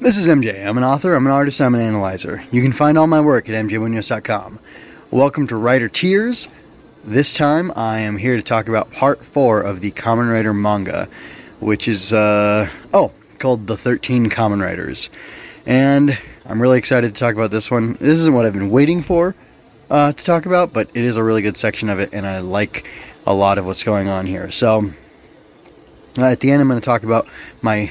This is MJ. I'm an author, I'm an artist, I'm an analyzer. You can find all my work at mjmunoz.com. Welcome to Rider Tears. This time I am here to talk about part four of the Kamen Rider manga, which is, uh, oh, called The 13 Kamen Riders. And I'm really excited to talk about this one. This isn't what I've been waiting for uh, to talk about, but it is a really good section of it, and I like a lot of what's going on here. So, uh, at the end, I'm going to talk about my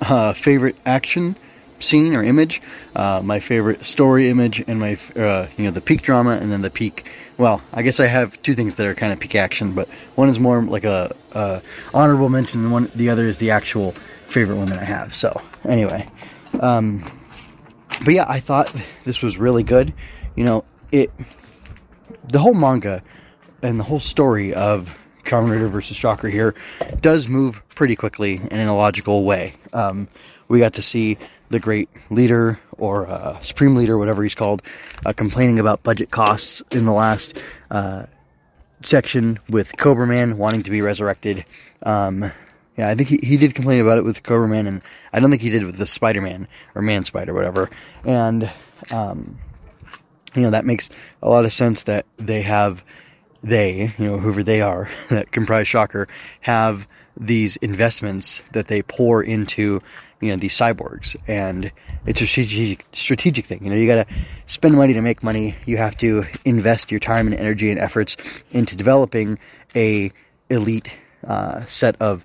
uh, favorite action scene or image, uh, my favorite story image, and my uh, you know the peak drama, and then the peak. Well, I guess I have two things that are kind of peak action, but one is more like a, a honorable mention, and one the other is the actual favorite one that I have. So anyway, um, but yeah, I thought this was really good. You know, it the whole manga and the whole story of Kamen Rider versus Shocker here does move pretty quickly and in a logical way. Um, we got to see the great leader or uh, supreme leader, whatever he's called, uh, complaining about budget costs in the last uh, section with Cobra Man wanting to be resurrected. Um, yeah, I think he, he did complain about it with Cobra Man, and I don't think he did with the Spider Man or Man Spider, whatever. And um, you know that makes a lot of sense that they have they, you know, whoever they are that comprise Shocker, have these investments that they pour into, you know, these cyborgs. And it's a strategic, strategic thing. You know, you gotta spend money to make money. You have to invest your time and energy and efforts into developing a elite, uh, set of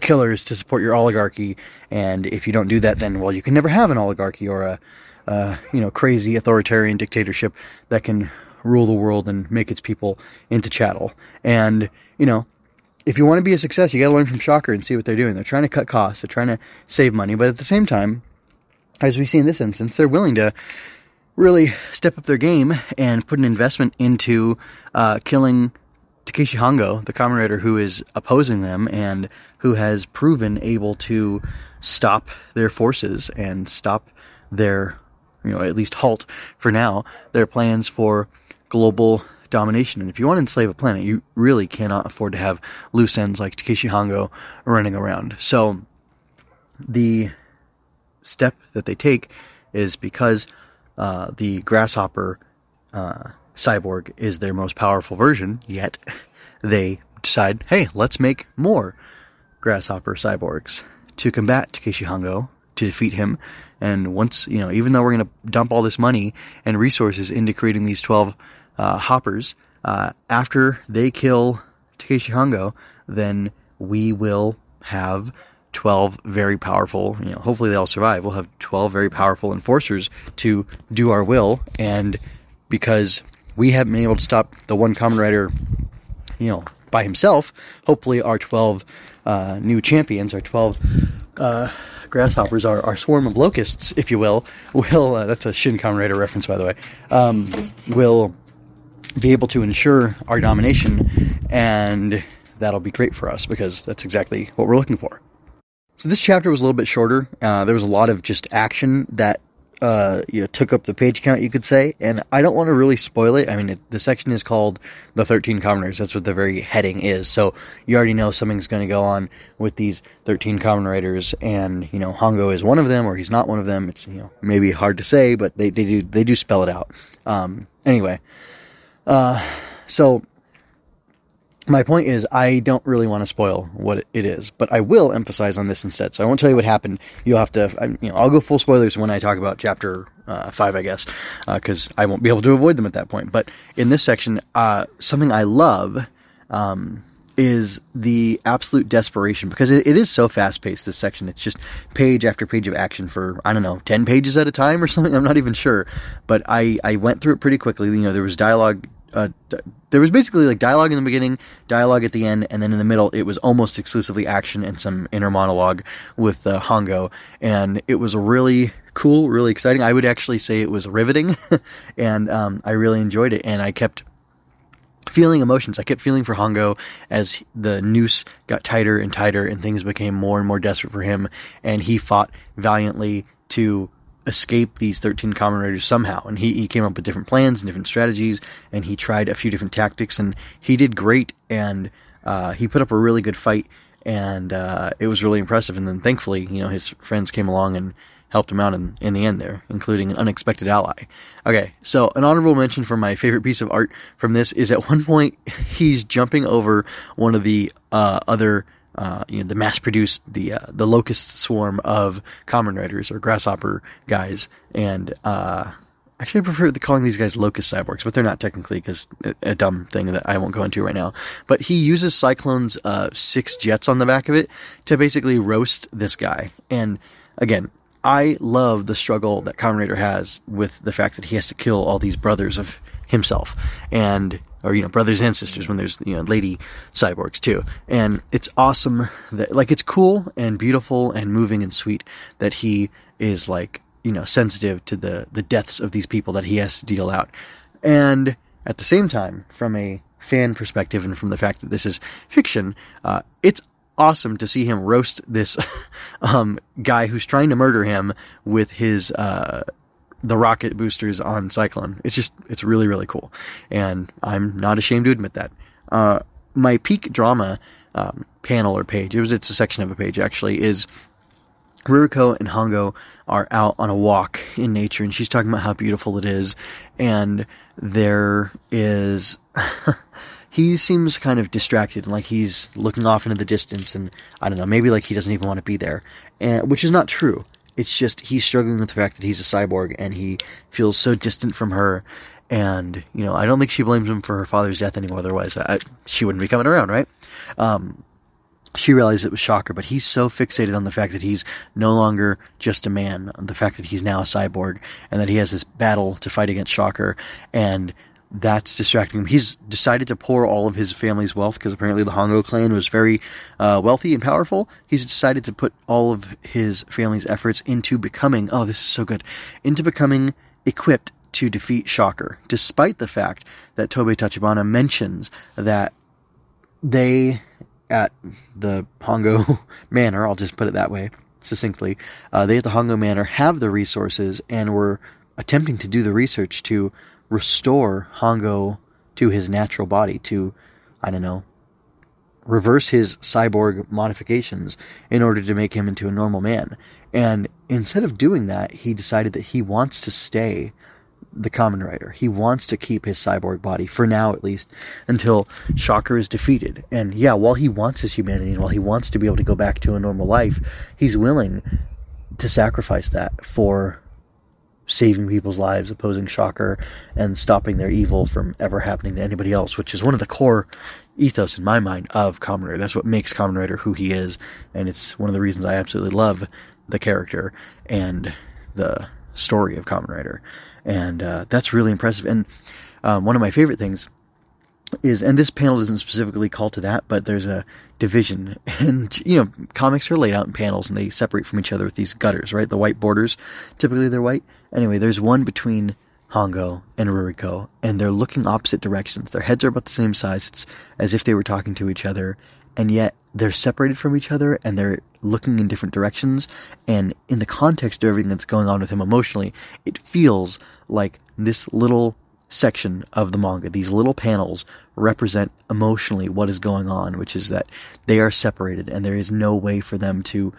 killers to support your oligarchy. And if you don't do that, then, well, you can never have an oligarchy or a, uh, you know, crazy authoritarian dictatorship that can rule the world and make its people into chattel. And, you know, if you want to be a success, you got to learn from Shocker and see what they're doing. They're trying to cut costs, they're trying to save money, but at the same time, as we see in this instance, they're willing to really step up their game and put an investment into uh, killing Takeshi Hongo, the Rider who is opposing them and who has proven able to stop their forces and stop their, you know, at least halt for now, their plans for global domination. And if you want to enslave a planet, you really cannot afford to have loose ends like Takeshi Hongo running around. So the step that they take is because uh, the grasshopper uh, cyborg is their most powerful version, yet they decide, hey, let's make more grasshopper cyborgs to combat Takeshi Hongo, to defeat him. And once, you know, even though we're going to dump all this money and resources into creating these 12 uh, hoppers, uh, after they kill Takeshi Hongo, then we will have 12 very powerful, you know, hopefully they all survive. We'll have 12 very powerful enforcers to do our will. And because we haven't been able to stop the one Kamen Rider, you know, by himself, hopefully our 12 uh, new champions, our 12 uh, grasshoppers, our, our swarm of locusts, if you will, will, uh, that's a Shin Kamen Rider reference, by the way, um, will be able to ensure our domination, and that'll be great for us because that's exactly what we're looking for. So this chapter was a little bit shorter. Uh, there was a lot of just action that uh, you know took up the page count, you could say, and I don't want to really spoil it. I mean, it, the section is called "The 13 Commoners." That's what the very heading is. So you already know something's going to go on with these 13 Kamen Riders, and you know Hongo is one of them, or he's not one of them. It's you know maybe hard to say, but they, they do they do spell it out. Um, anyway, uh, so my point is, I don't really want to spoil what it is, but I will emphasize on this instead. So I won't tell you what happened. You'll have to, you know, I'll go full spoilers when I talk about chapter uh, five, I guess, because uh, I won't be able to avoid them at that point. But in this section, uh, something I love um, is the absolute desperation because it, it is so fast paced. This section, it's just page after page of action for I don't know, ten pages at a time or something. I'm not even sure, but I I went through it pretty quickly. You know, there was dialogue uh, there was basically like dialogue in the beginning, dialogue at the end, and then in the middle it was almost exclusively action and some inner monologue with uh, Hongo, and it was really cool, really exciting. I would actually say it was riveting, and um, I really enjoyed it, and I kept feeling emotions. I kept feeling for Hongo as the noose got tighter and tighter, and things became more and more desperate for him, and he fought valiantly to escape these 13 Kamen Riders somehow. And he, he came up with different plans and different strategies, and he tried a few different tactics, and he did great, and uh, he put up a really good fight, and uh, it was really impressive. And then thankfully, you know, his friends came along and helped him out in, in the end there, including an unexpected ally. Okay, so an honorable mention for my favorite piece of art from this is at one point he's jumping over one of the uh, other. Uh, you know, the mass-produced the uh, the locust swarm of Kamen Riders or grasshopper guys, and uh, Actually, I prefer calling these guys locust cyborgs, but they're not technically because a, dumb thing that I won't go into right now. But he uses Cyclone's uh, six jets on the back of it to basically roast this guy. And again, I love the struggle that Kamen Rider has with the fact that he has to kill all these brothers of himself, and or you know brothers and sisters when there's you know lady cyborgs too. And it's awesome that like it's cool and beautiful and moving and sweet that he is like you know sensitive to the the deaths of these people that he has to deal out and at the same time from a fan perspective and from the fact that this is fiction uh, it's awesome to see him roast this um, guy who's trying to murder him with his uh, the rocket boosters on cyclone it's just it's really really cool and i'm not ashamed to admit that uh, my peak drama um, panel or page it was it's a section of a page actually is Ruriko and Hongo are out on a walk in nature, and she's talking about how beautiful it is. And there is, he seems kind of distracted, like he's looking off into the distance, and I don't know, maybe like he doesn't even want to be there, and which is not true. It's just he's struggling with the fact that he's a cyborg and he feels so distant from her. And you know, I don't think she blames him for her father's death anymore. Otherwise, I, she wouldn't be coming around, right? Um, she realized it was Shocker, but he's so fixated on the fact that he's no longer just a man, the fact that he's now a cyborg, and that he has this battle to fight against Shocker, and that's distracting him. He's decided to pour all of his family's wealth because apparently the Hongo clan was very uh, wealthy and powerful. He's decided to put all of his family's efforts into becoming, oh, this is so good, into becoming equipped to defeat Shocker, despite the fact that Tobei Tachibana mentions that they at the Hongo Manor, I'll just put it that way succinctly, uh, they at the Hongo Manor have the resources and were attempting to do the research to restore Hongo to his natural body, to, I don't know, reverse his cyborg modifications in order to make him into a normal man. And instead of doing that, he decided that he wants to stay the Kamen Rider. He wants to keep his cyborg body, for now at least, until Shocker is defeated. And yeah, while he wants his humanity and while he wants to be able to go back to a normal life, he's willing to sacrifice that for saving people's lives, opposing Shocker, and stopping their evil from ever happening to anybody else, which is one of the core ethos in my mind of Kamen Rider. That's what makes Kamen Rider who he is, and it's one of the reasons I absolutely love the character and the story of Kamen Rider and uh, that's really impressive. And um, one of my favorite things is, and this panel doesn't specifically call to that, but there's a division, and you know, comics are laid out in panels, and they separate from each other with these gutters, right? The white borders, typically they're white. Anyway, there's one between Hongo and Ruriko, and they're looking opposite directions. Their heads are about the same size. It's as if they were talking to each other, and yet they're separated from each other and they're looking in different directions. And in the context of everything that's going on with him emotionally, it feels like this little section of the manga, these little panels represent emotionally what is going on, which is that they are separated and there is no way for them to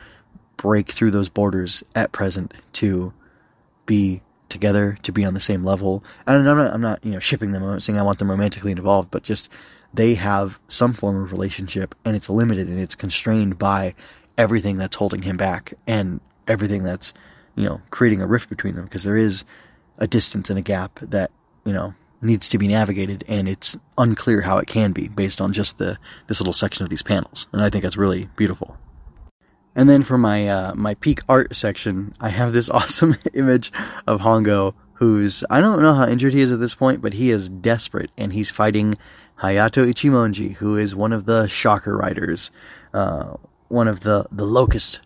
break through those borders at present to be together, to be on the same level. And I'm not, I'm not, you know, shipping them. I'm not saying I want them romantically involved, but just they have some form of relationship and it's limited and it's constrained by everything that's holding him back and everything that's, you know, creating a rift between them because there is a distance and a gap that, you know, needs to be navigated and it's unclear how it can be based on just the this little section of these panels. And I think that's really beautiful. And then for my uh, my peak art section, I have this awesome image of Hongo who's I don't know how injured he is at this point, but he is desperate and he's fighting Hayato Ichimonji, who is one of the Shocker Riders, uh, one of the, the Locust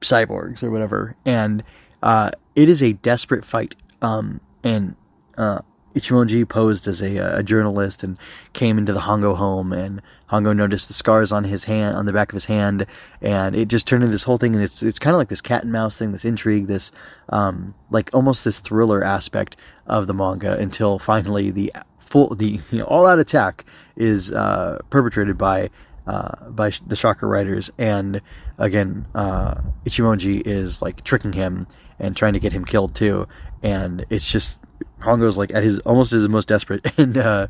cyborgs or whatever. And uh, it is a desperate fight. Um, and uh, Ichimonji posed as a, a, journalist and came into the Hongo home, and Hongo noticed the scars on his hand, on the back of his hand, and it just turned into this whole thing. And it's it's kind of like this cat and mouse thing, this intrigue, this um, like almost this thriller aspect of the manga until finally the full the you know, all out attack is uh, perpetrated by uh, by the Shocker Riders. And again, uh, Ichimonji is like tricking him and trying to get him killed too. And it's just Hongo's like at his almost his most desperate, and uh,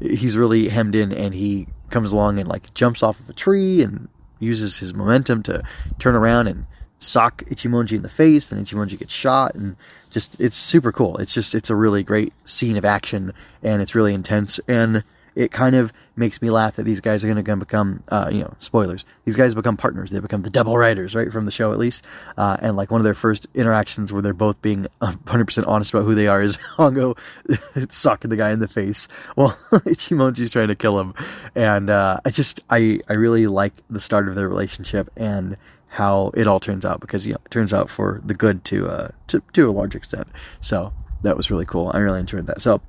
he's really hemmed in. And he comes along and like jumps off of a tree and uses his momentum to turn around and sock Ichimonji in the face. Then Ichimonji gets shot, and just it's super cool. It's just it's a really great scene of action, and it's really intense and it kind of makes me laugh that these guys are going to become, uh, you know, spoilers. These guys become partners. They become the double Riders, right, from the show at least. Uh, and like one of their first interactions where they're both being 100% honest about who they are is Hongo socking the guy in the face while Ichimonji's trying to kill him. And uh, I just, I, I really like the start of their relationship and how it all turns out because, you know, it turns out for the good to, uh, to, to a large extent. So that was really cool. I really enjoyed that. So,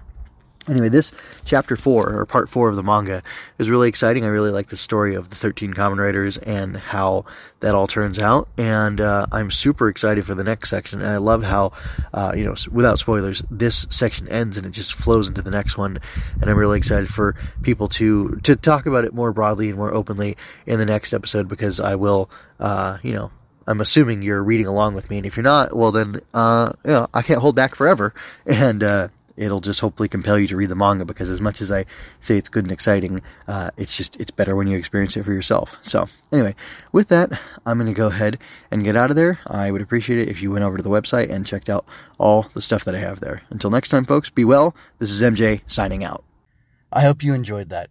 Anyway, this chapter four or part four of the manga is really exciting. I really like the story of the 13 Kamen Riders and how that all turns out. And uh, I'm super excited for the next section. And I love how, uh, you know, without spoilers, this section ends and it just flows into the next one. And I'm really excited for people to to talk about it more broadly and more openly in the next episode because I will, uh, you know, I'm assuming you're reading along with me, and if you're not, well then, uh, you know, I can't hold back forever, and uh, it'll just hopefully compel you to read the manga because as much as I say it's good and exciting, uh, it's just it's better when you experience it for yourself. So anyway, with that, I'm going to go ahead and get out of there. I would appreciate it if you went over to the website and checked out all the stuff that I have there. Until next time, folks, be well. This is MJ signing out. I hope you enjoyed that.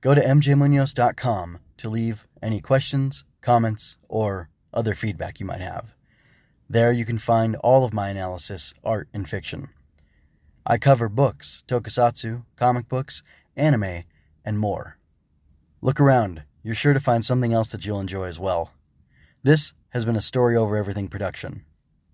Go to mjmunoz.com to leave any questions, comments, or other feedback you might have. There you can find all of my analysis, art, and fiction. I cover books, tokusatsu, comic books, anime, and more. Look around, you're sure to find something else that you'll enjoy as well. This has been a Story Over Everything production.